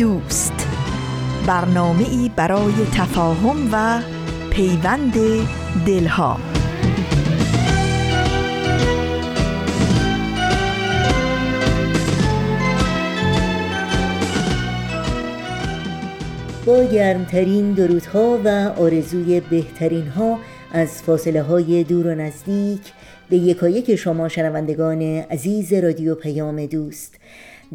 دوست. برنامه ای برای تفاهم و پیوند دلها. با گرمترین درودها و آرزوی بهترین ها از فاصله های دور و نزدیک به یکایک شما شنوندگان عزیز رادیو پیام دوست.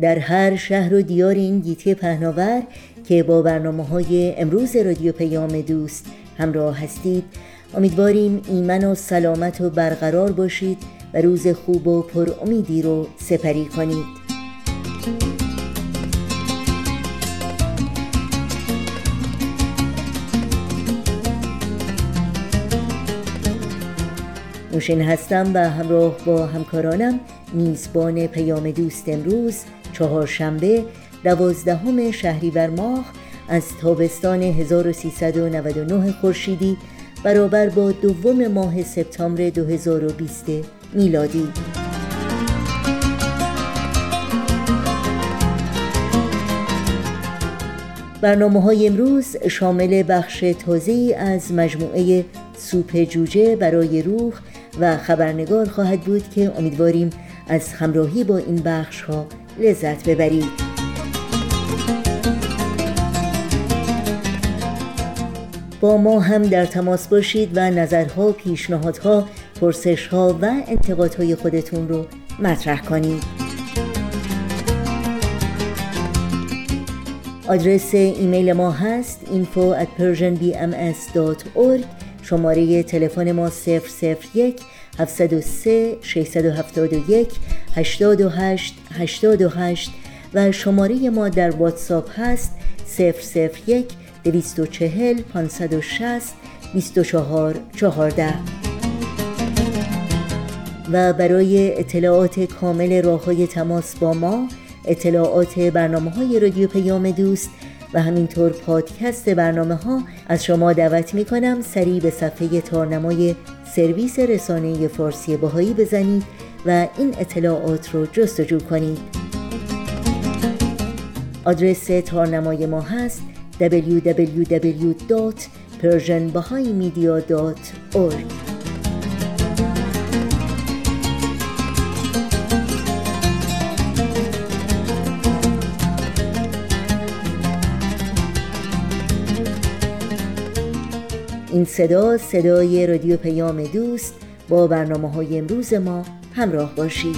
در هر شهر و دیار این گیتی پهناور که با برنامه های امروز رادیو پیام دوست همراه هستید. امیدواریم ایمن و سلامت و برقرار باشید و روز خوب و پر امیدی رو سپری کنید. نوشین هستم و همراه با همکارانم میزبان پیام دوست امروز چهارشنبه دوازدهم شهریور ماه از تابستان 1399 خورشیدی برابر با دوم ماه سپتامبر 2020 میلادی. برنامه های امروز شامل بخش تازه از مجموعه سوپ جوجه برای روح و خبرنگار خواهد بود که امیدواریم از همراهی با این بخش ها لذت ببرید. با ما هم در تماس باشید و نظرها، پیشنهادها، پرسشها و انتقادهای خودتون رو مطرح کنید. آدرس ایمیل ما هست info at persianbms.org شماره تلفن ما 001 703 671 828 828 و شماره ما در واتساپ هست 001 240 560 24 14 و برای اطلاعات کامل راه های تماس با ما اطلاعات برنامه های رادیو پیام دوست و همینطور پادکست برنامه ها از شما دعوت می کنم سریع به صفحه تارنمای سرویس رسانه فارسی باهایی بزنید و این اطلاعات رو جستجو کنید. آدرس تارنمای ما هست www.persianbahaimedia.org این صدا صدای رادیو پیام دوست. با برنامه های امروز ما همراه باشید.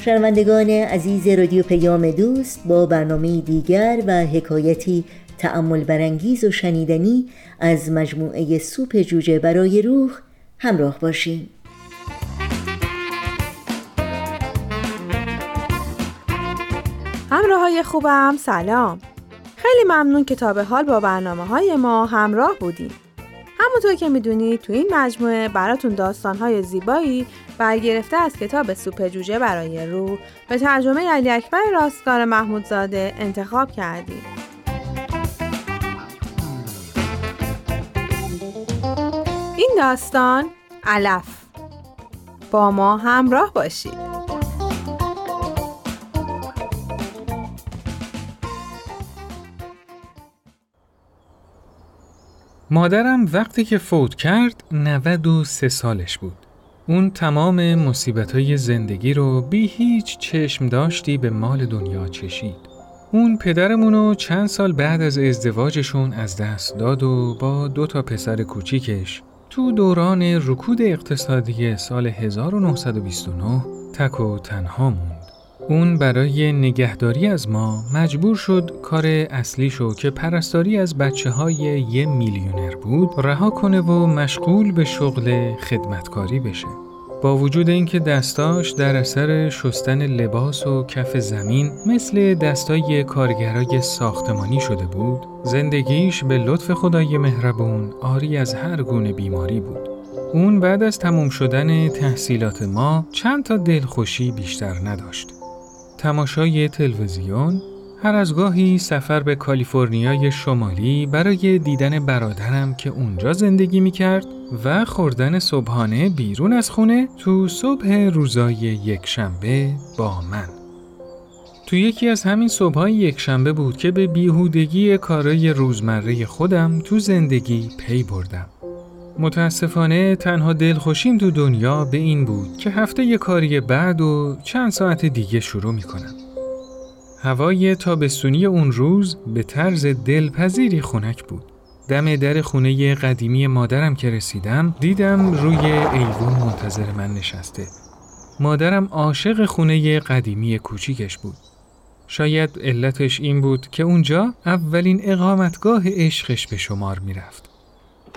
شنوندگان عزیز رادیو پیام دوست با برنامه دیگر و حکایتی تعمل برانگیز و شنیدنی از مجموعه سوپ جوجه برای روح همراه باشیم همراه های خوبم سلام. خیلی ممنون که تا به حال با برنامه های ما همراه بودیم همونطور که می‌دونید تو این مجموعه براتون داستان های زیبایی برگرفته از کتاب سوپ جوجه برای روح به ترجمه علی اکبر راستگار محمودزاده انتخاب کردیم. داستان علف با ما همراه باشید مادرم وقتی که فوت کرد 93 سالش بود. اون تمام مصیبت های زندگی رو بی هیچ چشم داشتی به مال دنیا چشید. اون پدرمونو چند سال بعد از ازدواجشون از دست داد و با دو تا پسر کوچیکش تو دوران رکود اقتصادی سال 1929 تک و تنها موند. اون برای نگهداری از ما مجبور شد کار اصلیشو که پرستاری از بچه های یه میلیونر بود رها کنه و مشغول به شغل خدمتکاری بشه. با وجود اینکه دستاش در اثر شستن لباس و کف زمین مثل دستای کارگرای ساختمانی شده بود، زندگیش به لطف خدای مهربون آری از هر گونه بیماری بود. اون بعد از تموم شدن تحصیلات ما چند تا دلخوشی بیشتر نداشت. تماشای تلویزیون، هر از گاهی سفر به کالیفرنیای شمالی برای دیدن برادرم که اونجا زندگی می کرد و خوردن صبحانه بیرون از خونه تو صبح روزای یک شنبه با من. تو یکی از همین صبحهای یک شنبه بود که به بیهودگی کارای روزمره خودم تو زندگی پی بردم. متاسفانه تنها دلخوشیم تو دنیا به این بود که هفته یه کاری بعد و چند ساعت دیگه شروع می کنم. هوای تابستونی اون روز به طرز دلپذیری خنک بود. دم در خونه قدیمی مادرم که رسیدم دیدم روی ایوون منتظر من نشسته. مادرم عاشق خونه قدیمی کوچیکش بود. شاید علتش این بود که اونجا اولین اقامتگاه عشقش به شمار می‌رفت.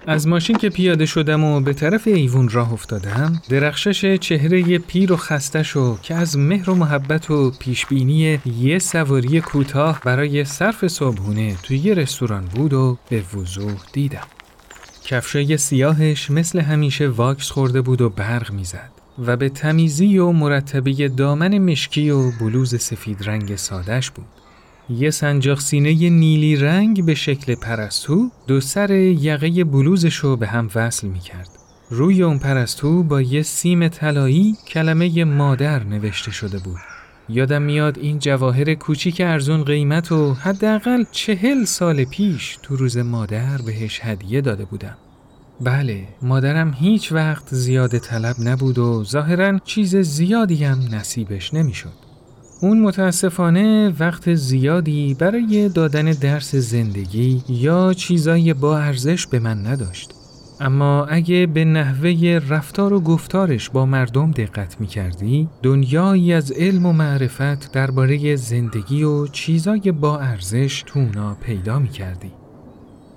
از ماشین که پیاده شدم و به طرف ایوون راه افتادم درخشش چهره پیر و خستشو که از مهر و محبت و پیشبینی یه سواری کوتاه برای صرف صبحونه توی یه رستوران بود و به وضوح دیدم. کفشای سیاهش مثل همیشه واکس خورده بود و برق می‌زد و به تمیزی و مرتبه دامن مشکی و بلوز سفید رنگ سادش بود. یه سنجاق سینه نیلی رنگ به شکل پرستو دو سر یقه بلوزشو به هم وصل می کرد. روی اون پرستو با یه سیم طلایی کلمه مادر نوشته شده بود. یادم میاد این جواهر کوچیک ارزون قیمت و حداقل چهل سال پیش تو روز مادر بهش هدیه داده بودم. بله، مادرم هیچ وقت زیاد طلب نبود و ظاهرا چیز زیادی هم نصیبش نمی‌شد. اون متاسفانه وقت زیادی برای دادن درس زندگی یا چیزای با ارزش به من نداشت. اما اگه به نحوه رفتار و گفتارش با مردم دقت می کردی، دنیایی از علم و معرفت درباره زندگی و چیزای با ارزش تو اونا پیدا می کردی.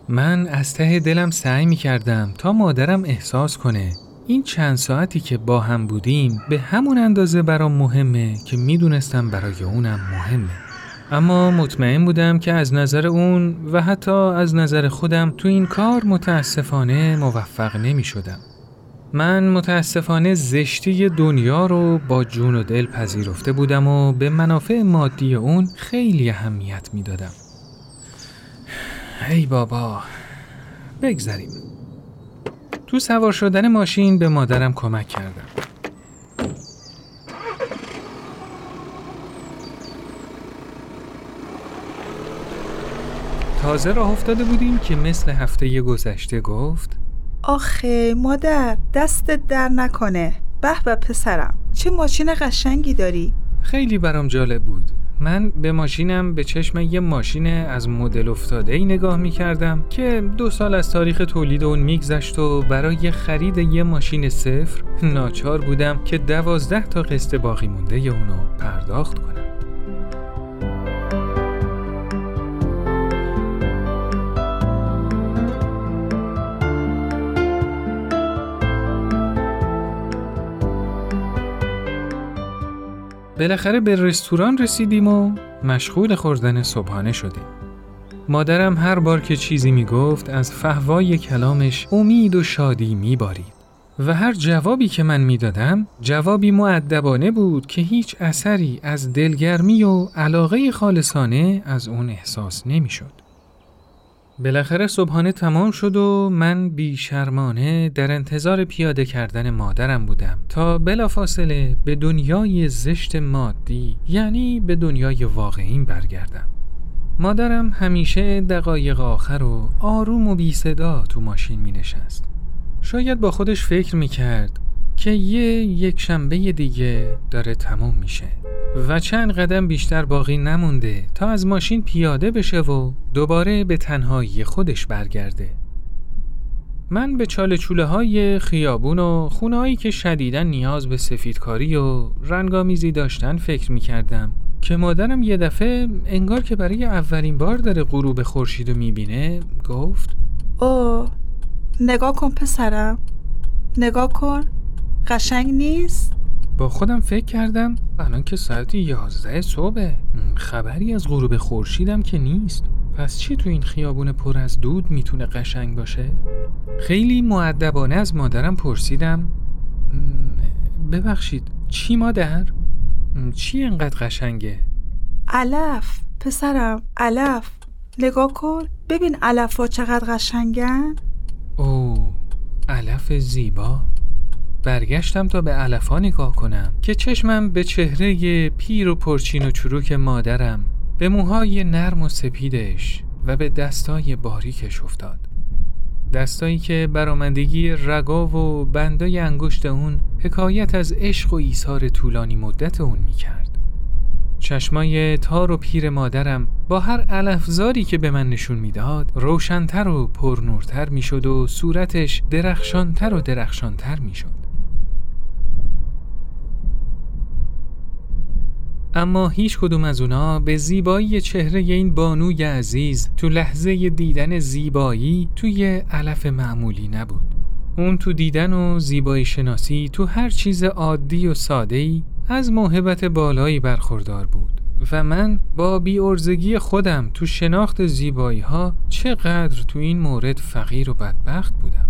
من از ته دلم سعی می کردم تا مادرم احساس کنه این چند ساعتی که با هم بودیم به همون اندازه برام مهمه که می‌دونستم برای اونم مهمه. اما مطمئن بودم که از نظر اون و حتی از نظر خودم تو این کار متاسفانه موفق نمی شدم. من متاسفانه زشتی دنیا رو با جون و دل پذیرفته بودم و به منافع مادی اون خیلی اهمیت می دادم. ای بابا بگذریم تو سوار شدن ماشین به مادرم کمک کردم. تازه راه افتاده بودیم که مثل هفته گذشته گفت آخه مادر دستت در نکنه. به به پسرم چه ماشین قشنگی داری؟ خیلی برام جالب بود. من به ماشینم به چشم یه ماشین از مدل افتاده ای نگاه می کردم که دو سال از تاریخ تولید اون میگذشت و برای خرید یه ماشین صفر ناچار بودم که دوازده تا قسط باقی مونده اونو پرداخت کنم. بالاخره به رستوران رسیدیم و مشغول خوردن صبحانه شدیم. مادرم هر بار که چیزی می‌گفت از فهوای کلامش امید و شادی میبارید. و هر جوابی که من می‌دادم جوابی معدبانه بود که هیچ اثری از دلگرمی و علاقه خالصانه از اون احساس نمی‌شد. بالاخره صبحانه تمام شد و من بی شرمانه در انتظار پیاده کردن مادرم بودم تا بلافاصله به دنیای زشت مادی یعنی به دنیای واقعیم برگردم. مادرم همیشه دقایق آخر و آروم و بی صدا تو ماشین می نشست. شاید با خودش فکر می کرد که یه یک شنبه دیگه داره تموم میشه و چند قدم بیشتر باقی نمونده تا از ماشین پیاده بشه و دوباره به تنهایی خودش برگرده. من به چاله چوله های خیابون و خونه که شدیدن نیاز به سفیدکاری و رنگامیزی داشتن فکر می کردم که مادرم یه دفعه انگار که برای اولین بار داره غروب خورشید رو می‌بینه گفت او نگاه کن پسرم نگاه کن قشنگ نیست؟ با خودم فکر کردم الان که ساعت یازده صبح خبری از غروب خورشیدم که نیست. پس چی تو این خیابون پر از دود می‌تونه قشنگ باشه؟ خیلی معدبانه از مادرم پرسیدم. ببخشید چی مادر؟ چی انقدر قشنگه؟ علف پسرم علف. نگاه کن ببین علف ها چقدر قشنگن. او علف زیبا. برگشتم تا به علف نگاه کنم که چشمم به چهره پیر و پرچین و چروک مادرم به موهای نرم و سپیدش و به دستای باریکش افتاد. دستایی که برامندگی رگا و بندای انگشت اون حکایت از عشق و ایثار طولانی مدت اون می‌کرد. چشمای تار و پیر مادرم با هر علفزاری که به من نشون می‌داد روشنتر و پرنورتر می‌شد و صورتش درخشانتر و درخشانتر می‌شد. اما هیچ کدوم از اونا به زیبایی چهره این بانوی عزیز تو لحظه دیدن زیبایی توی علف معمولی نبود. اون تو دیدن و زیبایی شناسی تو هر چیز عادی و ساده‌ای از موهبت بالایی برخوردار بود و من با بیارزگی خودم تو شناخت زیبایی ها چقدر تو این مورد فقیر و بدبخت بودم.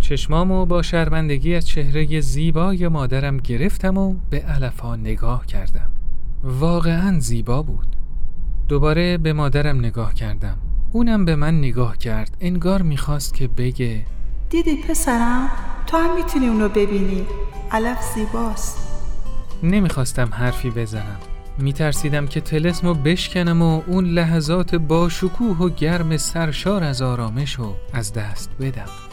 چشمامو با شرمندگی از چهره زیبای مادرم گرفتم و به علفها نگاه کردم. واقعا زیبا بود. دوباره به مادرم نگاه کردم. اونم به من نگاه کرد. انگار می‌خواست که بگه دیدی پسرم؟ تو هم می‌تونی اونو ببینی. علف زیباست. نمی‌خواستم حرفی بزنم. میترسیدم که تلسمو بشکنم و اون لحظات با شکوه و گرم سرشار از آرامش رو از دست بدم.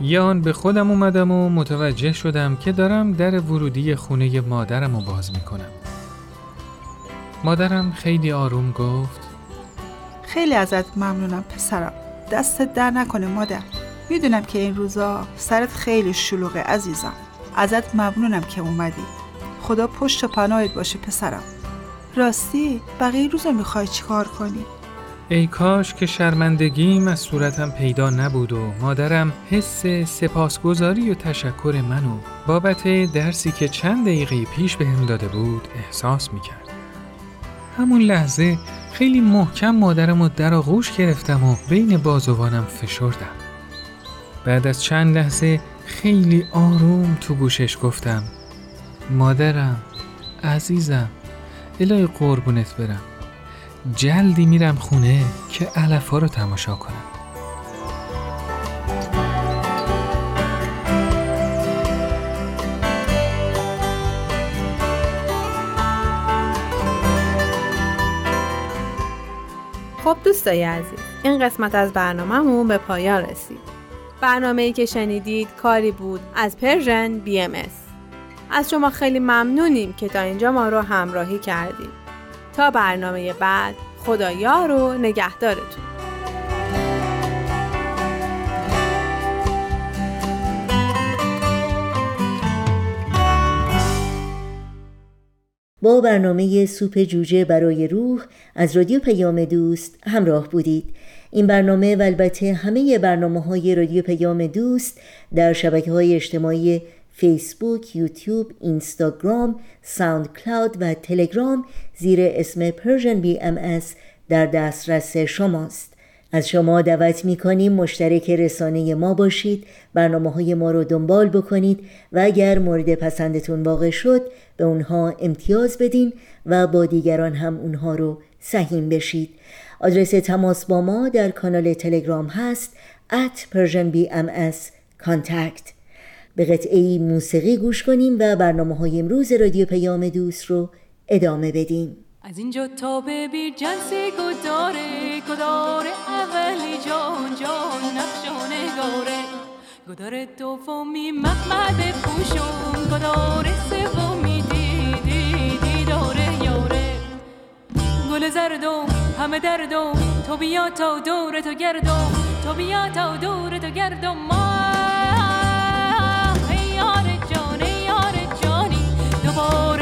یان به خودم اومدم و متوجه شدم که دارم در ورودی خونه مادرم رو باز می‌کنم. مادرم خیلی آروم گفت خیلی ازت ممنونم پسرم. دستت در نکنه مادر. می‌دونم که این روزا سرت خیلی شلوغه عزیزم. ازت ممنونم که اومدی. خدا پشت و پناهت باشه پسرم. راستی بقیه روزا می‌خوای چیکار کنی؟ ای کاش که شرمندگیم از صورتم پیدا نبود و مادرم حس سپاسگزاری و تشکر منو بابت درسی که چند دقیقه پیش به هم داده بود احساس می‌کرد. همون لحظه خیلی محکم مادرم رو در آغوش گرفتم و بین بازوانم فشردم. بعد از چند لحظه خیلی آروم تو گوشش گفتم مادرم عزیزم الهی قربونت برم جلدی میرم خونه که علف رو تماشا کنم. خب دوستای عزیز این قسمت از برنامهمون به پایان رسید. برنامه ای که شنیدید کاری بود از پرژن بی از. از شما خیلی ممنونیم که تا اینجا ما رو همراهی کردید. تا برنامه بعد. خدایا و نگهدارتون. با برنامه سوپ جوجه برای روح از رادیو پیام دوست همراه بودید. این برنامه و البته همه برنامه های رادیو پیام دوست در شبکه های اجتماعی فیسبوک، یوتیوب، اینستاگرام، ساوند کلاود و تلگرام زیر اسم بی ام در دسترس شماست. از شما دعوت می کنیم مشترک رسانه ما باشید برنامه های ما رو دنبال بکنید و اگر مورد پسندتون واقع شد به اونها امتیاز بدین و با دیگران هم اونها رو سهیم بشید آدرس تماس با ما در کانال تلگرام هست at persianbms contact به قطعه موسیقی گوش کنیم و برنامه های امروز رادیو پیام دوست رو ادامه بدیم. از اینجا تا به بیر جلسه گداره گداره اولی جان جان نقش و نگاره. گداره دومی محمد پوشون گداره سومی دیدی دیداره دی یاره. گل زردم همه دردم تو بیا تا دور تو گردم تو بیا تا دور تو گردم. ما دوباره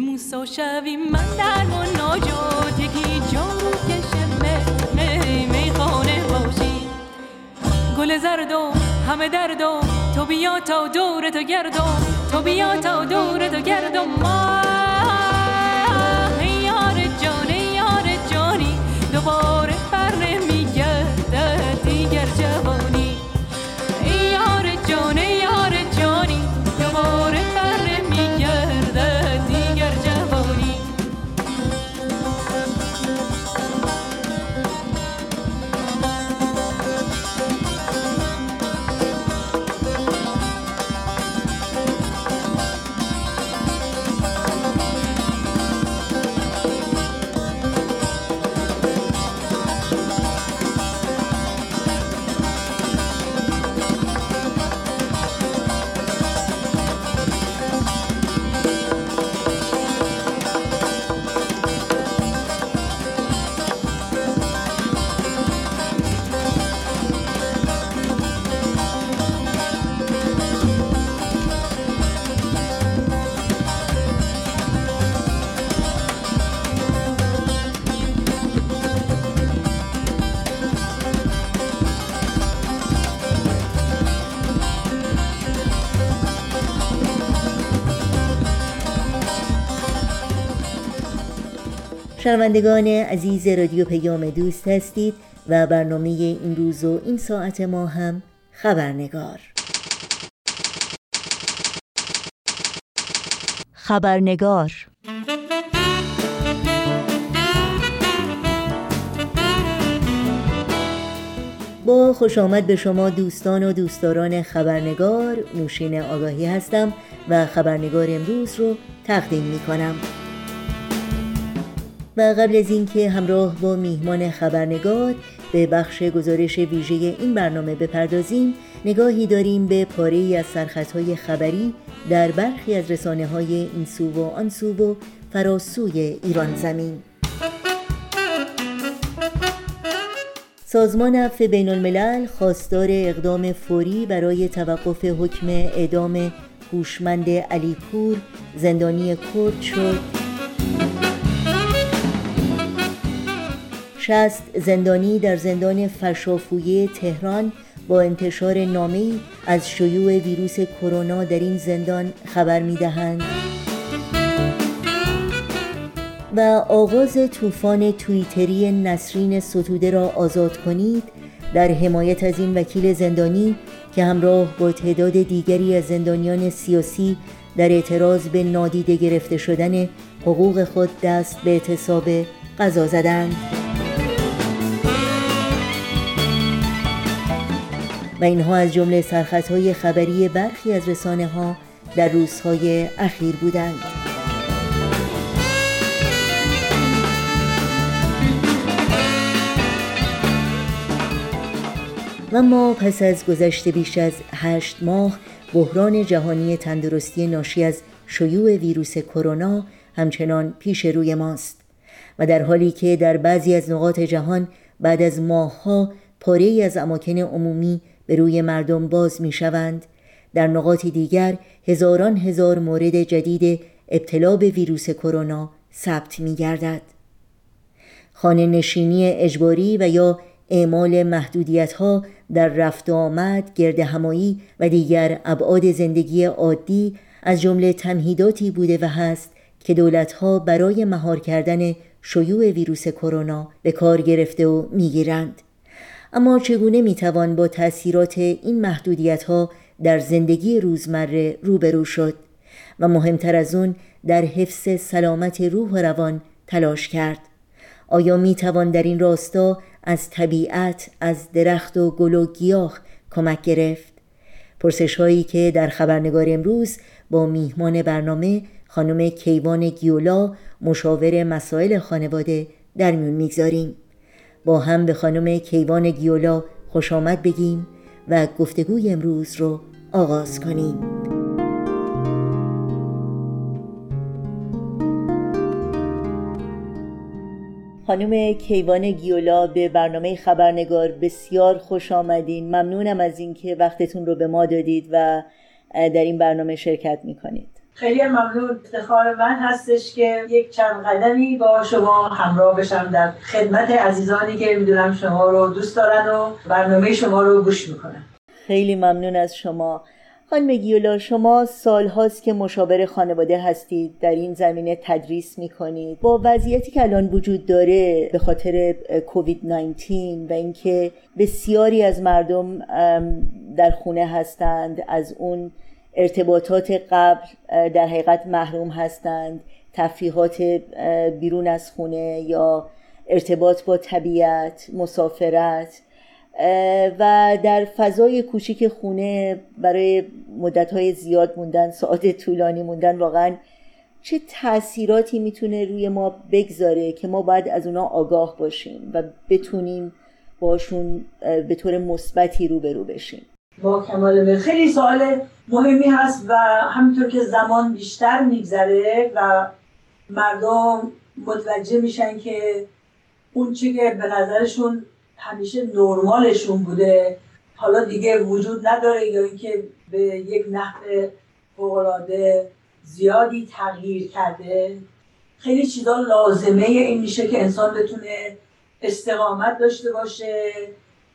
موسا شویم من در و ناجات یکی جارو کشه می می خانه باشیم گل زردم همه دردم تو بیا تا دور تو گردم تو بیا تا دور تو گردم ما یار جان یار جانی دوباره شنوندگان عزیز رادیو پیام دوست هستید و برنامه این روز و این ساعت ما هم خبرنگار. خبرنگار. با خوش آمد به شما دوستان و دوستداران خبرنگار نوشین آگاهی هستم و خبرنگار امروز رو تقدیم می کنم و قبل از اینکه همراه با میهمان خبرنگار به بخش گزارش ویژه این برنامه بپردازیم نگاهی داریم به پاره ای از سرخطهای خبری در برخی از رسانه های این سو و آن سو و فراسوی ایران زمین. سازمان عفو بین الملل خواستار اقدام فوری برای توقف حکم اعدام هوشمند علیپور زندانی کرد شد. شست زندانی در زندان فرشافویه تهران با انتشار نامه‌ای از شیوع ویروس کرونا در این زندان خبر می‌دهند. و آغاز طوفان توییتری نسرین ستوده را آزاد کنید در حمایت از این وکیل زندانی که همراه با تعداد دیگری از زندانیان سیاسی در اعتراض به نادیده گرفته شدن حقوق خود دست به اعتصاب قضا زدند. و اینها از جمله سرخطهای خبری برخی از رسانه ها در روزهای اخیر بودند. و ما پس از گذشته بیش از هشت ماه بحران جهانی تندرستی ناشی از شیوع ویروس کرونا همچنان پیش روی ماست و در حالی که در بعضی از نقاط جهان بعد از ماهها پاره از اماکن عمومی به روی مردم باز می شوند در نقاط دیگر هزاران هزار مورد جدید ابتلا به ویروس کرونا ثبت می گردد خانه نشینی اجباری و یا اعمال محدودیت ها در رفت آمد، گرد همایی و دیگر ابعاد زندگی عادی از جمله تمهیداتی بوده و هست که دولتها برای مهار کردن شیوع ویروس کرونا به کار گرفته و می‌گیرند. اما چگونه می‌توان با تأثیرات این محدودیت ها در زندگی روزمره روبرو شد و مهمتر از اون در حفظ سلامت روح و روان تلاش کرد؟ آیا می توان در این راستا از طبیعت از درخت و گل و گیاه کمک گرفت؟ پرسش هایی که در خبرنگار امروز با میهمان برنامه خانم کیوان گیولا مشاور مسائل خانواده در میون می‌گذاریم. با هم به خانم کیوان گیولا خوش آمد بگیم و گفتگوی امروز رو آغاز کنیم. خانم کیوان گیولا به برنامه خبرنگار بسیار خوش آمدین. ممنونم از اینکه وقتتون رو به ما دادید و در این برنامه شرکت می‌کنید. خیلی ممنون. افتخار من هستش که یک چند قدمی با شما همراه بشم در خدمت عزیزانی که می‌دونم شما رو دوست دارن و برنامه شما رو گوش می‌کنن. خیلی ممنون از شما. خانم گیولا شما سال هاست که مشاور خانواده هستید در این زمینه تدریس می‌کنید. با وضعیتی که الان وجود داره به خاطر کووید 19 و اینکه بسیاری از مردم در خونه هستند از اون ارتباطات قبل در حقیقت محروم هستند تفریحات بیرون از خونه یا ارتباط با طبیعت مسافرت و در فضای کوچیک خونه برای مدتهای زیاد موندن ساعت طولانی موندن واقعا چه تاثیراتی می‌تونه روی ما بگذاره که ما باید از اونا آگاه باشیم و بتونیم باشون به طور مثبتی روبرو بشیم؟ با کمال خیلی سوال مهمی هست و همینطور که زمان بیشتر میگذره و مردم متوجه میشن که اون چی که به نظرشون همیشه نرمالشون بوده حالا دیگه وجود نداره یا اینکه به یک نحو فوقالعاده زیادی تغییر کرده. خیلی چیزا لازمه این میشه که انسان بتونه استقامت داشته باشه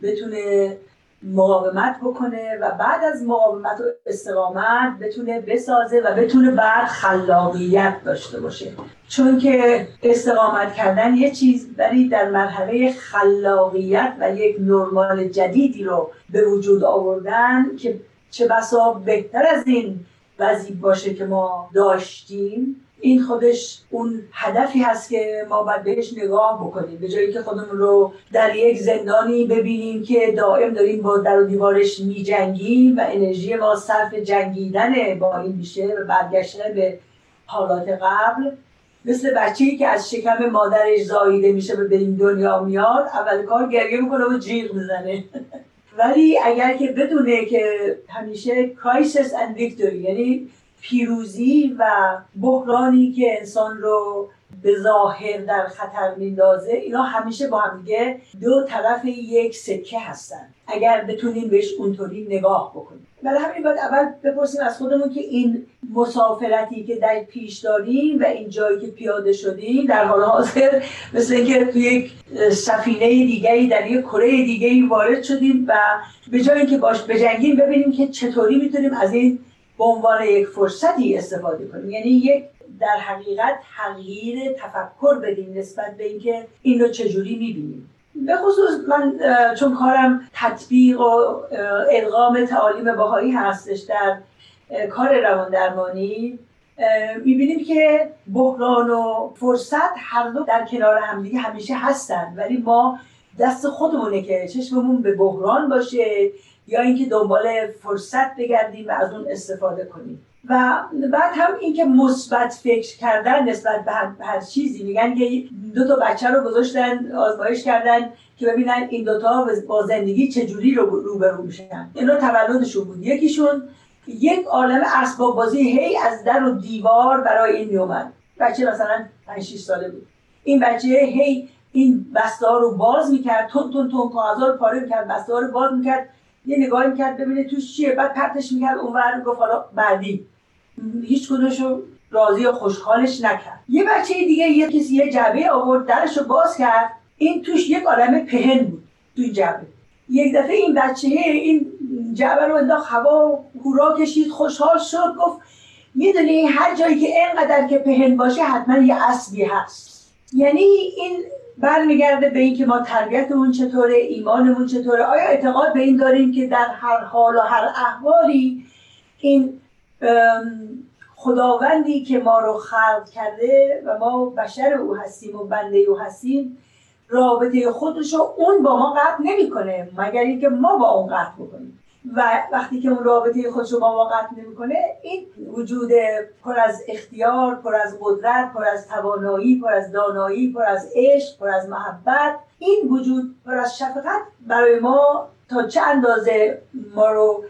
بتونه مقاومت بکنه و بعد از مقاومت و استقامت بتونه بسازه و بتونه بعد خلاقیت داشته باشه. چون که استقامت کردن یه چیز ولی در مرحله خلاقیت و یک نرمال جدیدی رو به وجود آوردن که چه بسا بهتر از این وضعی باشه که ما داشتیم. این خودش اون هدفی هست که ما باید بهش نگاه بکنیم. به جایی که خودمون رو در یک زندانی ببینیم که دائم داریم با در و دیوارش می جنگیم و انرژی ما صرف جنگیدن با این میشه و برگشتن به حالات قبل مثل بچه‌ای که از شکم مادرش زاییده میشه به این دنیا میاد اول کار گریه می‌کنه و جیغ می‌زنه. ولی اگر که بدونه که همیشه crisis and victory یعنی پیروزی و بحرانی که انسان رو به ظاهر در خطر میندازه اینا همیشه با هم دیگه دو طرف یک سکه هستن. اگر بتونیم بهش اونطوری نگاه بکنیم. برای همین باید اول بپرسیم از خودمون که این مسافرتی که در پیش داریم و این جایی که پیاده شدیم در حال حاضر مثل اینکه توی یک سفینه دیگری در یک کره دیگری وارد شدیم و به جای اینکه باش بجنگیم ببینیم که چطوری می‌تونیم از این به عنوان یک فرصتی استفاده کنیم. یعنی یک در حقیقت تغییر تفکر بدیم نسبت به اینکه این رو چجوری می‌بینیم. به خصوص من چون کارم تطبیق و ادغام تعالیم باهایی هستش در کار روان درمانی می‌بینیم که بحران و فرصت هر دو در کنار همدیگه همیشه هستن. ولی ما دست خودمونه که چشممون به بحران باشه یا اینکه دنبال فرصت بگردیم و از اون استفاده کنیم. و بعد هم اینکه مثبت فکر کردن نسبت به هر چیزی. میگن که دو تا بچه رو گذاشتن آزمایش کردن که ببینن این دوتا با زندگی چجوری رو روبرو میشن. اینا تولدشون بود. یکیشون یک عالم اسباب بازی هی از در و دیوار برای این میومد بچه مثلا 5 6 ساله بود. این بچه هی این بسته رو باز می‌کرد. تون تون تون کاغذا رو پاره می‌کرد بسته رو باز می‌کرد. یه نگاهی می‌کرد ببینه توش چیه. بعد پرتش می‌کرد اونور گفت حالا بعدی. هیچ کدومشو راضی و خوشحالش نکرد. یه بچه دیگه یه کسی یه جعبه آورد درش رو باز کرد. این توش یک عالم پهن بود تو این جعبه. یک دفعه این بچه این جعبه رو انداخت هوا هورا کشید خوشحال شد گفت می‌دونی هر جایی که اینقدر که پهن باشه حتما یه اسبی هست. یعنی این برمیگرده به اینکه ما تربیتمون چطوره ایمانمون چطوره. آیا اعتقاد به این داریم که در هر حال و هر احوالی این خداوندی که ما رو خلق کرده و ما بشر او هستیم و بنده او هستیم رابطه خودش رو اون با ما قطع نمی‌کنه مگر اینکه ما با اون قطع بکنیم؟ و وقتی که اون رابطه خودش رو با ما قطع نمی‌کنه این وجود پر از اختیار پر از قدرت پر از توانایی پر از دانایی پر از عشق پر از محبت این وجود پر از شفقت برای ما تا چه اندازه ما رو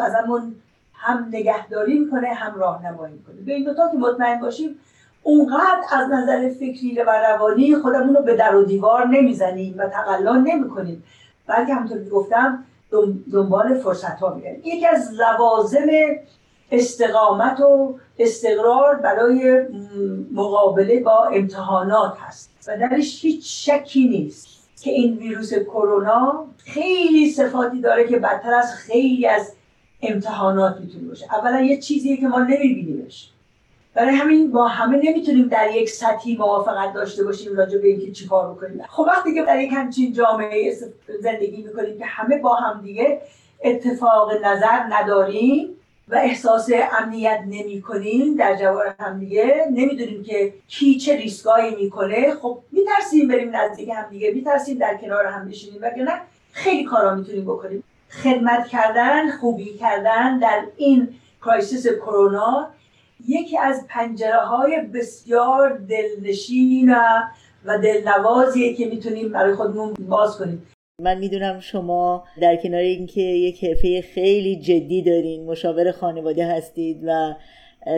از همون هم نگهداری می‌کنه هم راهنمایی می‌کنه. به این دوتا که مطمئن باشیم اونقدر از نظر فکری و روانی خودمون رو به در و دیوار نمی‌زنیم و تقلا نمی‌کنیم. بلکه همونطور که گفتم دنبال فرصت ها میگن یکی از لوازم استقامت و استقرار برای مقابله با امتحانات هست و درش هیچ شکی نیست که این ویروس کرونا خیلی صفاتی داره که بدتر از خیلی از امتحانات می‌تونه باشه. اولا یه چیزیه که ما نمیبینیمش. برای همین با همه نمی‌تونیم در یک سطحی موافقت داشته باشیم راجع به اینکه چیکار بکنیم خب وقتی که در یک همچین جامعه زندگی می‌کنیم که همه با هم دیگه اتفاق نظر نداریم و احساس امنیت نمی کنیم در جوار همدیگه نمی‌دونیم که کی چه ریسکایی می‌کنه خب میترسیم بریم نزدیک همدیگه میترسیم در کنار هم بشینیم نه خیلی کارا می‌تونیم بکنیم. خدمت کردن خوبی کردن در این کرایسیس کرونا یکی از پنجره های بسیار دلنشین و دلنوازیه که می‌تونیم برای خودمون باز کنیم. من می‌دونم شما در کنار اینکه یک حرفه خیلی جدی دارین مشاور خانواده هستید و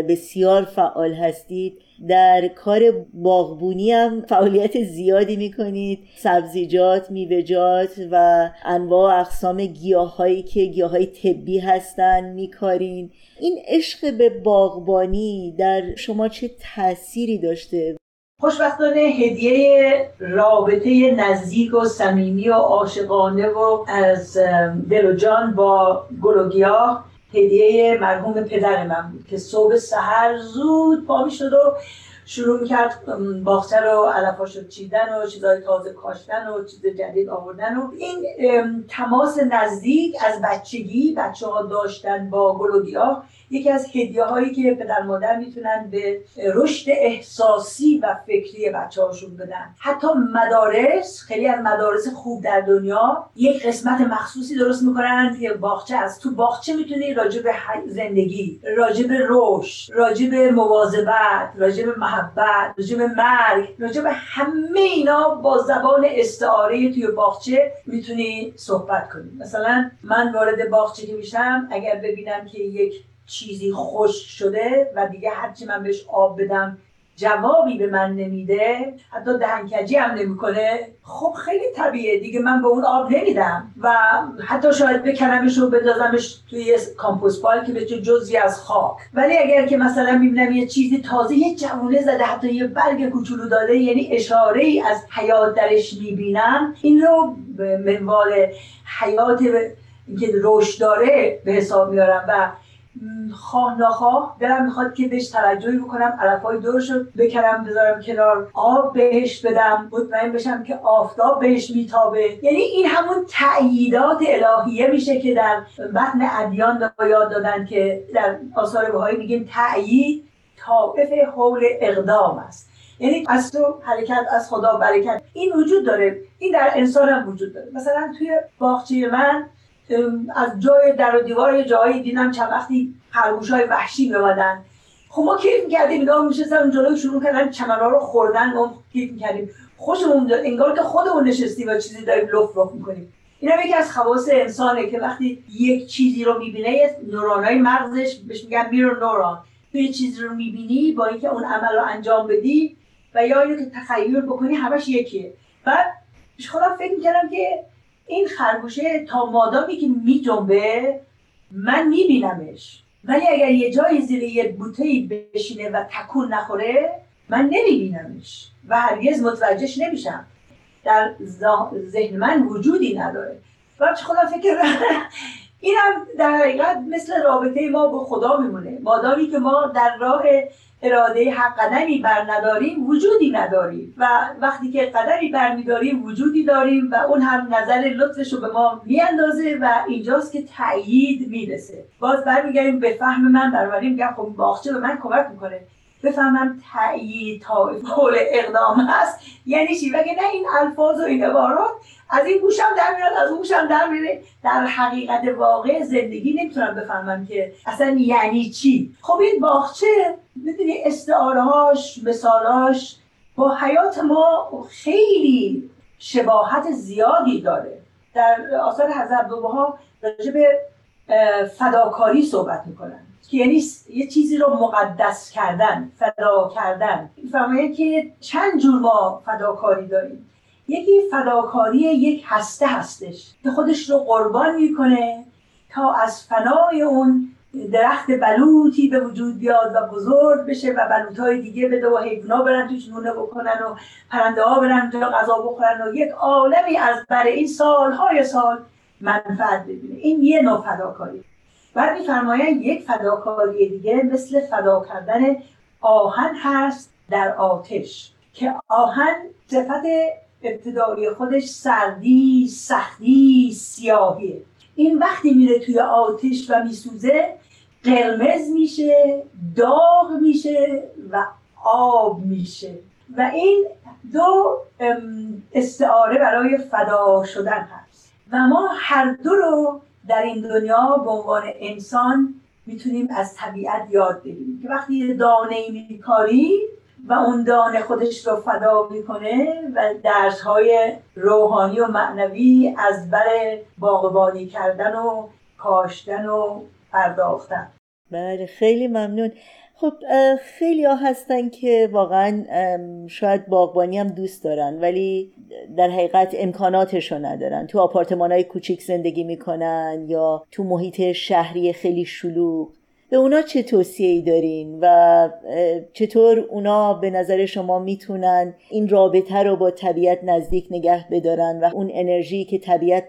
بسیار فعال هستید. در کار باغبونی هم فعالیت زیادی می‌کنید. سبزیجات میوهجات و انواع و اقسام گیاهایی که گیاهای طبی هستن میکارین. این عشق به باغبانی در شما چه تأثیری داشته؟ خوشبختانه هدیه رابطه نزدیک و صمیمی و عاشقانه و از دل و جان با گل هدیه مرحوم پدر من بود که صبح سحر زود پا شد و شروع می‌کرد باغچه رو علفاش رو چیدن و چیزای تازه کاشتن و چیز جدید آوردن و این تماس نزدیک از بچگی بچه ها داشتن با گل یکی از هدیه هایی که پدر مادر می‌تونن به رشد احساسی و فکری بچه هاشون بدن. حتی مدارس خیلی از مدارس خوب در دنیا یک قسمت مخصوصی درست می‌کنن که باغچه است. تو باغچه می‌تونی راجع به زندگی راجع به رشد راجع به مواظبت راجع به محبت راجع به مرگ راجع به همه اینا با زبان استعاره توی باغچه می‌تونی صحبت کنی. مثلا من وارد باغچه که میشم اگر ببینم که یک چیزی خوش شده و دیگه هرچی من بهش آب بدم جوابی به من نمیده حتی دهنکجی هم نمی‌کنه. خب خیلی طبیعه دیگه من به اون آب نمیدم و حتی شاید بکنمش رو بدازمش توی کامپوست پایل که بشه جزی از خاک. ولی اگر که مثلا می‌بینم یه چیزی تازه یه جوونه زده حتی یه برگ کوچولو داده یعنی اشاره ای از حیات درش می‌بینم این رو به منوال حیات که رشد داره به حساب میارم و خواه نخواه دلم می‌خواد که بهش توجهی بکنم علفای دورش رو بکرم بذارم کنار آب بهش بدم مطمئن بشم که آفتاب بهش میتابه. یعنی این همون تأییدات الهیه میشه که در متن ادیان یاد دادن که در آثار بهایی میگیم تأیید طائف حول اقدام است. یعنی از تو حرکت از خدا برکت این وجود داره. این در انسان هم وجود داره. مثلا توی باغچه من از جای در و دیوار جایی دیدم چند وقتی خرگوش های وحشی میومدن خب ما کیف می‌کردیم اینا میشستن جلوی شروع کردن چمنا رو خوردن ما کیف می‌کردیم. خوشمون داد انگار که خودمون نشستیم و چیزی داریم لف لف می‌کنیم. این هم یکی از خواص انسانه که وقتی یک چیزی رو می‌بینه نورانای مغزش بهش میگن میرو نوران تو یه چیزی رو می‌بینی با اینکه اون عمل رو انجام بدی و یا اینو که تخیل بکنی همش یکیه. بعد خودم فکر می‌کردم که این خرگوشه تا مادامی که میجنبه من میبینمش. ولی اگر یه جای زیر یه بوته بشینه و تکون نخوره من نمیبینمش و هرگز متوجهش نمیشم. در ذهن من وجودی نداره. و خودم فکر این هم در حقیقت مثل رابطه ما با خدا میمونه. مادامی که ما در راه اراده حق قدمی بر نداریم وجودی نداریم. و وقتی که قدمی بر میداریم وجودی داریم و اون هم نظر لطفش رو به ما میاندازه و اینجاست که تأیید می‌رسه. باز برمیگردیم به فهم من بنابراین میگم خب باغچه به من کمک می‌کنه. بفهمم تأیید تا حول اقدام هست. یعنی چی؟ بگه نه این الفاظ و این عبارات از این گوشم در میاد از اون گوشم در میره؟ در حقیقت واقع زندگی نمی‌تونم بفهمم که اصلا یعنی چی. خب این باغچه می‌دونی استعاره هاش مثالاش با حیات ما خیلی شباهت زیادی داره. در آثار حضرت ها راجع به فداکاری صحبت می‌کنن. که یعنی یه چیزی رو مقدس کردن فدا کردن. فهمه که چند جور ما فداکاری داریم. یکی فداکاری یک هسته هستش که خودش رو قربان می‌کنه تا از فنای اون درخت بلوطی به وجود بیاد و بزرگ بشه و بلوط های دیگه بده و حیونا برن توش نونه بکنن و پرنده ها برن جا غذا بخورن و یک عالمی از برای این سالهای سال منفعت ببینه. این یه نوع فداکاری. بعد میفرمایند یک فداکاری دیگه مثل فدا کردن آهن هست در آتش که آهن صفت ابتدایی خودش سردی، سختی، سیاهیه این وقتی میره توی آتش و میسوزه قرمز میشه داغ میشه و آب میشه. و این دو استعاره برای فدا شدن هست. و ما هر دو رو در این دنیا به عنوان انسان می‌تونیم از طبیعت یاد بگیریم. که وقتی یه دانه میکاری و اون دانه خودش رو فدا می‌کنه و درس های روحانی و معنوی از بر باغبانی کردن و کاشتن و پرداختن. بله خیلی ممنون. خب خیلی ها هستن که واقعا شاید باغبانی هم دوست دارن ولی در حقیقت امکاناتش رو ندارن. تو آپارتمان های کوچیک زندگی می‌کنن یا تو محیط شهری خیلی شلوغ. به اونا چه توصیه ای دارین؟ و چطور اونا به نظر شما می‌تونن این رابطه رو با طبیعت نزدیک نگه بدارن و اون انرژی که طبیعت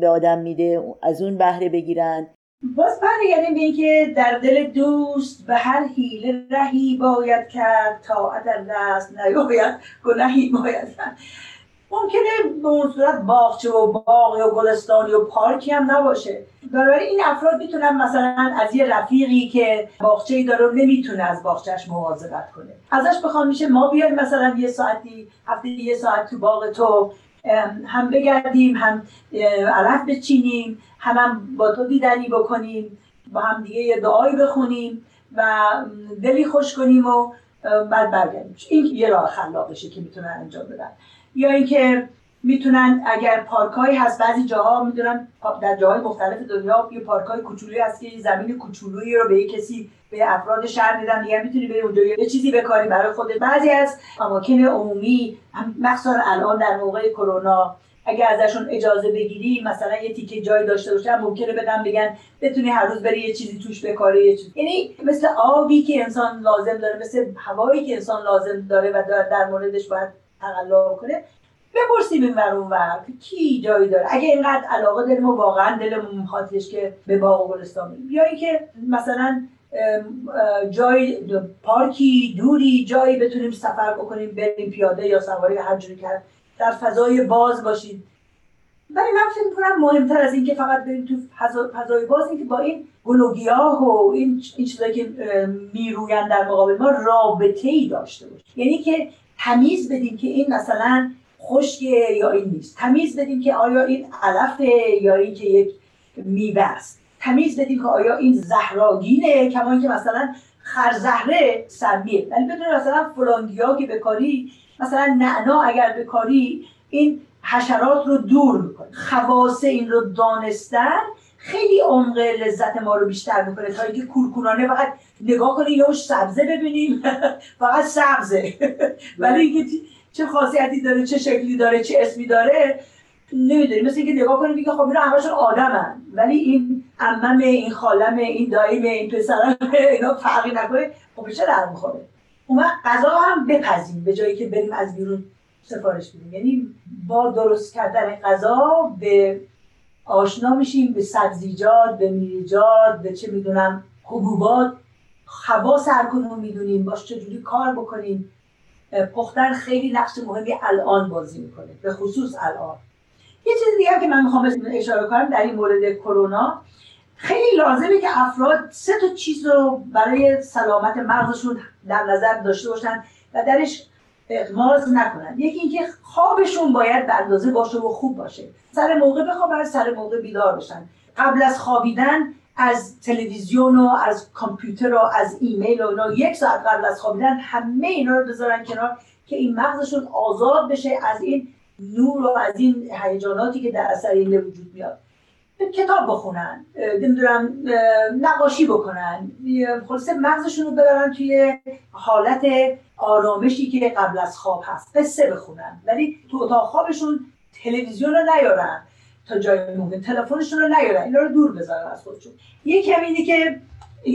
به آدم میده از اون بهره بگیرن؟ باز برگردیم به اینکه در دل دوست به هر حیله رهی باید کرد تا دست نیاید گنهی باید کرد. ممکنه به اون صورت باغچه و باغ و گلستانی و پارکی هم نباشه. بنابراین این افراد می‌تونن مثلا از یه رفیقی که باغچه ای داره نمی‌تونه از باغچهش مواظبت کنه. ازش بخوام میشه ما بیایم مثلا یه ساعتی هفته یه ساعت تو باغ تو هم بگردیم هم علف بچینیم هم, هم با تو دیدنی بکنیم با هم دیگه یه دعایی بخونیم و دلی خوش کنیم و بعد برگردیم. این یه راه خلاقشه که می‌تونن انجام بدن. یا اینکه می‌تونن اگر پارکایی هست بعضی جاها می‌دونن در جاهای مختلف دنیا یه پارکای کوچولویی هست که زمین کوچولویی رو به کسی به افراد شهر میدن میگن می‌تونی بری اونجا. یه چیزی بکاری برای خودت. بعضی از اماکن عمومی مخصوصا الان در موقع کرونا اگر ازشون اجازه بگیری مثلا یه تیکه جایی داشته باشن ممکنه بدن بگن بتونی هر روز بری یه چیزی توش بکاری یه چیزی یعنی مثل آبی که انسان لازم داره مثل هوایی که انسان لازم داره و در موردش باید تقلا کنه بپرسیم این ور اون کی جایی داره؟ اگه اینقدر علاقه داریم و واقعا دلمون میخوادش که به باغ و گلستان بریم. اینکه مثلا جای پارکی دوری جایی بتونیم سفر بکنیم بریم پیاده یا سواری هر جوری کرد در فضای باز باشید. ولی من فکر کنم مهمتر از اینکه فقط بریم تو فضای باز اینکه با این گلوگیاه و این این چیزایی که می‌روین در مقابل ما رابطه ای داشته باشیم. یعنی که تمیز بدیم که این مثلا خشکه یا این نیست. تمیز بدیم که آیا این علفه یا این که یک میوه است. تمیز بدیم که آیا این زهراگینه؟ کما که مثلا خرزهره سمیه. ولی بدون مثلا فلانگیا که بکاری مثلا نعنا اگر بکاری این حشرات رو دور می‌کنه. خواص این رو دانستن خیلی عمق لذت ما رو بیشتر می‌کنه تا اینکه کورکورانه فقط نگاه کنی یا سبزه ببینیم. فقط سبزه. ولی اینکه چه خاصیتی داره چه شکلی داره چه اسمی داره نمی‌دونیم مثل اینکه نگاه کنیم میگه خب اینا همشون آدمن. ولی این عمم این خالم این داییم این پسرم اینا فرقی نکنه. خب چه در می‌خوره؟ اون غذا هم بپزیم به جایی که بریم از بیرون سفارش بدیم. یعنی با درست کردن غذا به آشنا میشیم به سبزیجات به میوه‌جات به چه می‌دونم حبوبات. هوا سرکنون می‌دونیم باش چجوری کار بکنیم. پختن خیلی نقش مهمی الان بازی می‌کنه. به خصوص الان. یه چیز دیگه که من می‌خوام اشاره کنم در این مورد کرونا خیلی لازمه که افراد سه تا چیز رو برای سلامت مغزشون در نظر داشته باشن و درش اغماز نکنن. یکی اینکه خوابشون باید به اندازه باشه و خوب باشه. سر موقع بخوابن سر موقع بیدار بشن. قبل از خوابیدن از تلویزیون و از کامپیوتر و از ایمیل و اینا یک ساعت قبل از خوابیدن همه اینا رو بذارن کنار که این مغزشون آزاد بشه از این نور و از این هیجاناتی که در اثر این وجود میاد کتاب بخونن نمی‌دونم نقاشی بکنن خلاصه مغزشون رو ببرن توی حالت آرامشی که قبل از خواب هست قصه بخونن. ولی تو اتاق خوابشون تلویزیون رو نیارن تا جای ممکن تلفنشون رو نیارن اینا رو دور بذارن از خودشون. یکی هم اینه که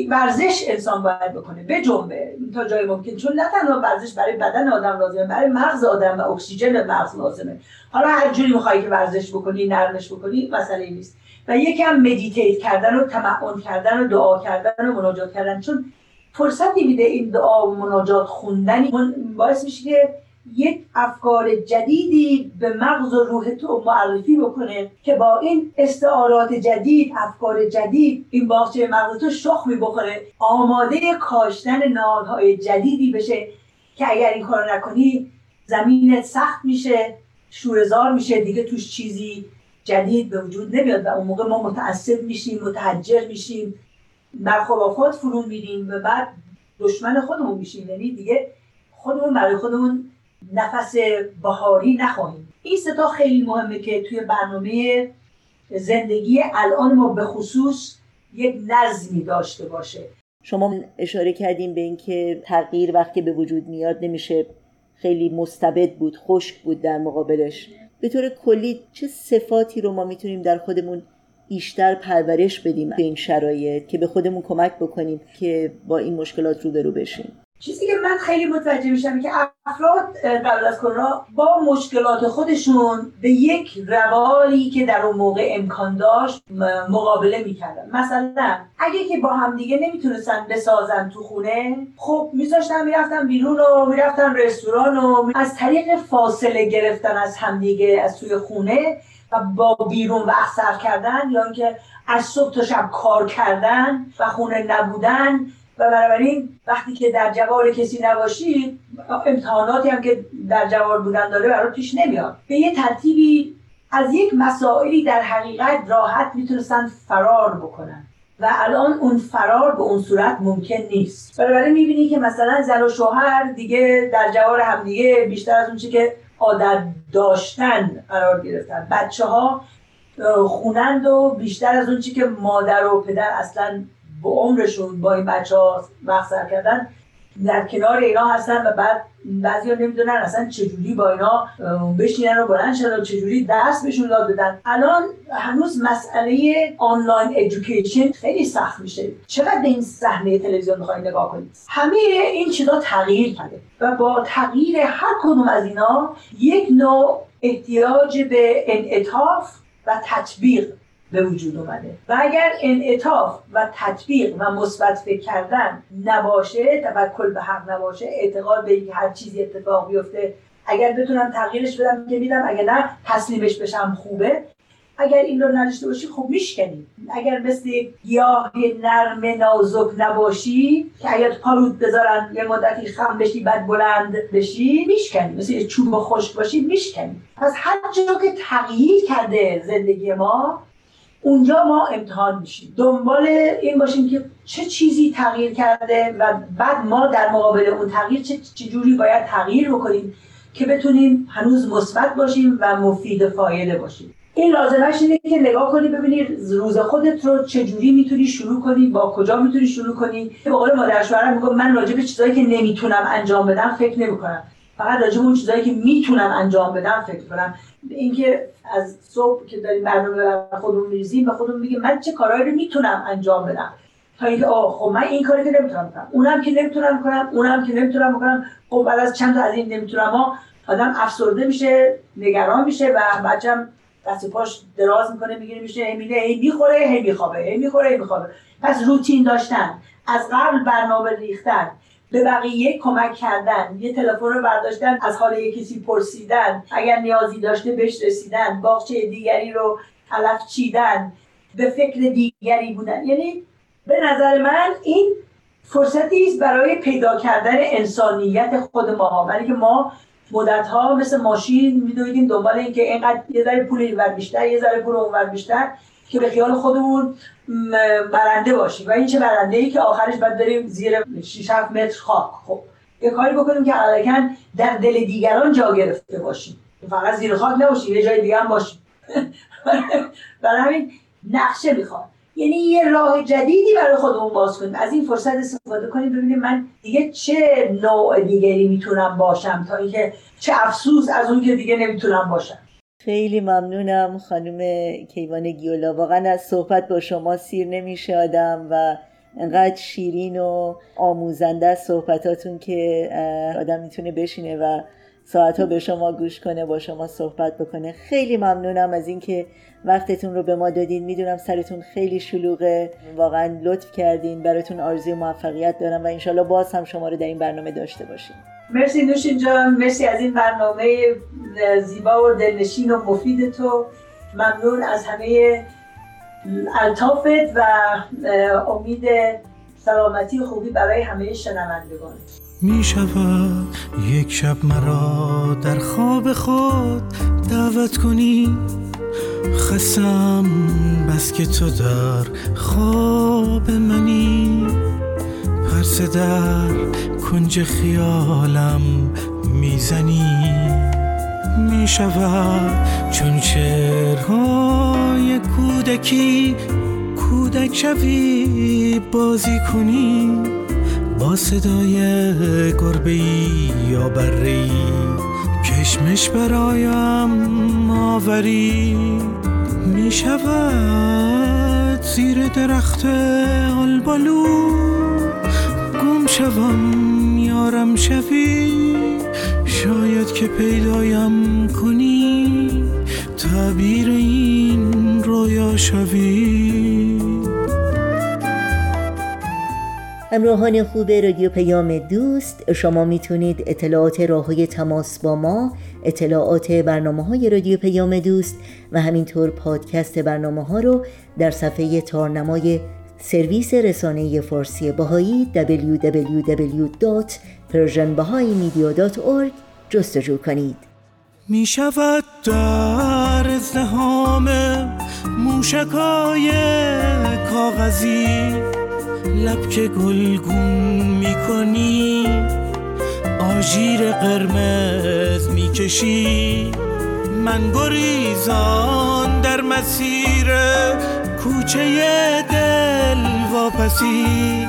ورزش انسان باید بکنه به جنبه تا جای ممکن. چون نه تنها ورزش برای بدن آدم لازمه برای مغز آدم و اکسیژن مغز لازمه. حالا هر جوری می‌خوای که ورزش بکنی نرمش بکنی مسئله نیست. و یکم مدیتیت کردن و تمعن کردن و دعا کردن و مناجات کردن. چون فرصتی میده این دعا و مناجات خوندنی. باعث میشه که یک افکار جدیدی به مغز و روح تو معرفی بکنه که با این استعارات جدید افکار جدید این باغچه مغز تو شخمی بخوره. آماده کاشتن نهادهای جدیدی بشه که اگر این کار نکنی زمینت سخت میشه شورزار میشه. دیگه توش چیزی جدید به وجود نمیاد و اون موقع ما متعصب میشیم متحجر میشیم. بر خرافات فرو میریم و بعد دشمن خودمون میشیم. یعنی دیگه خودمون برای خودمون نفس بهاری نخواهیم. این ستا خیلی مهمه که توی برنامه زندگی الان ما به خصوص یک نظمی داشته باشه. شما اشاره کردیم به اینکه تغییر وقتی به وجود میاد نمیشه خیلی مستبد بود خشک بود در مقابلش. به طور کلی چه صفاتی رو ما می‌تونیم در خودمون بیشتر پرورش بدیم به این شرایط که به خودمون کمک بکنیم که با این مشکلات روبرو بشیم؟ چیزی که من خیلی متوجه میشم که افراد قبل از کرونا با مشکلات خودشون به یک روالی که در اون موقع امکان داشت مقابله می‌کردن. مثلا اگه که با همدیگه نمی‌تونستن بسازن تو خونه خب میذاشتن می‌رفتن بیرون و می‌رفتن رستوران و از طریق فاصله گرفتن از همدیگه از توی خونه و با بیرون وقت صرف کردن یا اینکه از صبح تا شب کار کردن و خونه نبودن و بنابراین وقتی که در جوار کسی نباشید امتحاناتی هم که در جوار بودن داره برای پیش نمیاد. به یه ترتیبی از یک مسائلی در حقیقت راحت می‌تونستن فرار بکنن و الان اون فرار به اون صورت ممکن نیست. بنابراین می‌بینی که مثلا زن و شوهر دیگه در جوار همدیگه بیشتر از اون که عادت داشتن قرار گرفتن. بچه ها خونند و بیشتر از اون که مادر و پدر اصلا به عمرشون با این بچه ها کردن در کنار اینا هستن و بعد بعضی ها نمی‌دونن اصلا چجوری با اینا بشینن و بلند شدن چجوری درس بهشون یاد بدن. الان هنوز مسئله آنلاین ادویکیشن خیلی سخت میشه. چقدر به این صحنه تلویزیون می‌خوای نگاه کنید همه این چیزا تغییر کرده و با تغییر هر کدوم از اینا یک نوع احتیاج به انعطاف و تطبیق به وجود اومده. و اگر انعطاف و تطبیق و مثبت فکر کردن نباشه توکل به حق نباشه اعتقاد به اینکه هر چیزی اتفاق بیفته اگر بتونم تغییرش بدم که میدم اگر نه تسلیمش بشم خوبه. اگر این رو نداشته باشی خب میشکنی. اگر مثل گیاه نرم نازک نباشی که اگر پارود بذارن یه مدتی خم بشی بعد بلند بشی میشکنی. مثل یه چوب خشک باشی میشکنی. پس هر جا که تغییر کرده زندگی ما اونجا ما امتحان میشیم. دنبال این باشیم که چه چیزی تغییر کرده و بعد ما در مقابل اون تغییر چه چجوری باید تغییر بکنیم که بتونیم هنوز مثبت باشیم و مفید فایده باشیم. این لازمش اینه که نگاه کنی ببینی روز خودت رو چجوری می‌تونی شروع کنی با کجا می‌تونی شروع کنی. به قول مادر شوهرم میگم من راجع به چیزایی که نمی‌تونم انجام بدم فکر نمی‌کنم. فقط راجع اون چیزایی که می‌تونم انجام بدم فکر کنم. اینکه از صبح که داریم برنامه خودمون میریزیم به خودمون میگیم من چه کارهایی رو می‌تونم انجام بدم؟ تا اینکه آه خب من این کاری که نمی‌تونم کنم. اونم که نمی‌تونم کنم اونم که نمی‌تونم کنم خب بعد از چند تا از این نمی‌تونم ها آدم افسرده میشه نگران میشه و بچم دست پاش دراز می‌کنه می‌گیره میشه هی میده هی می‌خوره هی میخوابه هی می‌خوره هی میخوابه. پس روتین داشتن از قبل برنامه ریختن. به بقیه کمک کردن یه تلفن رو برداشتن از حال کسی پرسیدن اگر نیازی داشته بهش رسیدن باغچه دیگری رو علف چیدن به فکر دیگری بودن. یعنی به نظر من این فرصتی است برای پیدا کردن انسانیت خود ما. برای که ما مدت ها مثل ماشین میدویدیم دنبال اینکه اینقدر یه ذره پول اینور بیشتر یه ذره پول اونور بیشتر. که به خیال خودمون برنده باشیم. و این چه برنده ای که آخرش باید بریم زیر 6 7 متر خاک. خب یه کاری بکنیم که علکن در دل دیگران جا گرفته باشیم. فقط زیر خاک نباشیم یه جای دیگه هم باشیم. برای همین نقشه می‌خواد یعنی یه راه جدیدی برای خودمون باز کنیم. از این فرصت استفاده کنیم. ببینیم من دیگه چه نوع دیگری می‌تونم باشم تا اینکه چه افسوس از اون که دیگه نمی‌تونم باشم. خیلی ممنونم خانم کیوان گیولا. واقعا از صحبت با شما سیر نمیشه آدم و انقدر شیرین و آموزنده از صحبتاتون که آدم می‌تونه بشینه و ساعتها به شما گوش کنه با شما صحبت بکنه. خیلی ممنونم از اینکه وقتتون رو به ما دادین. می‌دونم سرتون خیلی شلوغه. واقعا لطف کردین. براتون آرزوی موفقیت دارم و انشالله باز هم شما رو در این برنامه داشته باشیم. مرسی نوشین جان مرسی از این برنامه زیبا و دلنشین و مفید تو. ممنون از همه الطافت و امید سلامتی و خوبی برای همه شنوندگان. می شود یک شب مرا در خواب خود دعوت کنی. خسم بس که تو در خواب منی. پرس در کنج خیالم می‌زنی. می شود چون شعرهای کودکی کودک شوی بازی کنی. با صدای گربه یا بره کشمش برایم آوری. می شود زیر درخت آلبالو. گم شوم یارم شوی. شاید که پیدایم کنی تعبیر این رویا شوی. همراهان خوب رادیو پیام دوست شما می‌تونید اطلاعات راه های تماس با ما اطلاعات برنامه های رادیو پیام دوست و همینطور پادکست برنامه ها رو در صفحه تارنمای سرویس رسانه فارسی باهایی www.persianbahaimedia.org جستجو کنید. می شود در ازدهام موشکای کاغذی لب که گلگون می کنی آژیر قرمز می کشی من گریزان در مسیر کوچه دل واپسی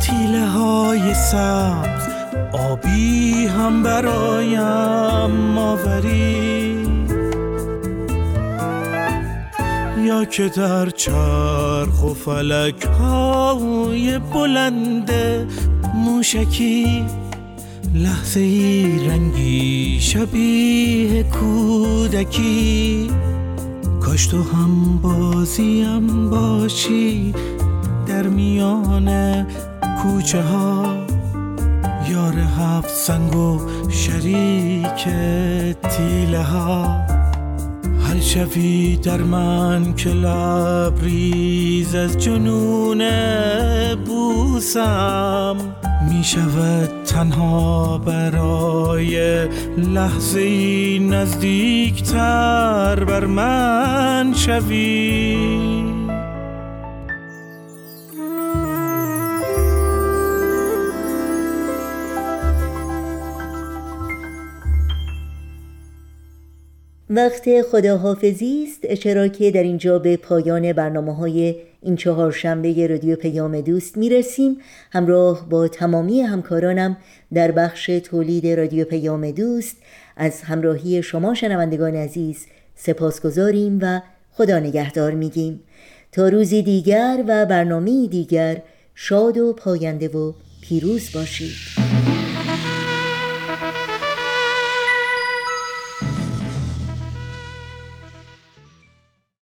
تیله های سبز آبی هم برایم آوری. یا که در چرخ و فلک های بلند موشکی لحظه ای رنگی شبیه کودکی. کاش تو هم بازیم باشی در میان کوچه ها. یار هفت سنگ و شریک تیله ها. حل شوی در من که لبریز از جنون بوسم. می شود تنها برای لحظه نزدیکتر بر من شوی. وقت خداحافظی است چرا که در اینجا به پایان برنامه های این چهار شنبه رادیو پیام دوست می‌رسیم. همراه با تمامی همکارانم در بخش تولید رادیو پیام دوست از همراهی شما شنوندگان عزیز سپاسگزاریم و خدا نگهدار میگیم. تا روزی دیگر و برنامه دیگر شاد و پاینده و پیروز باشید.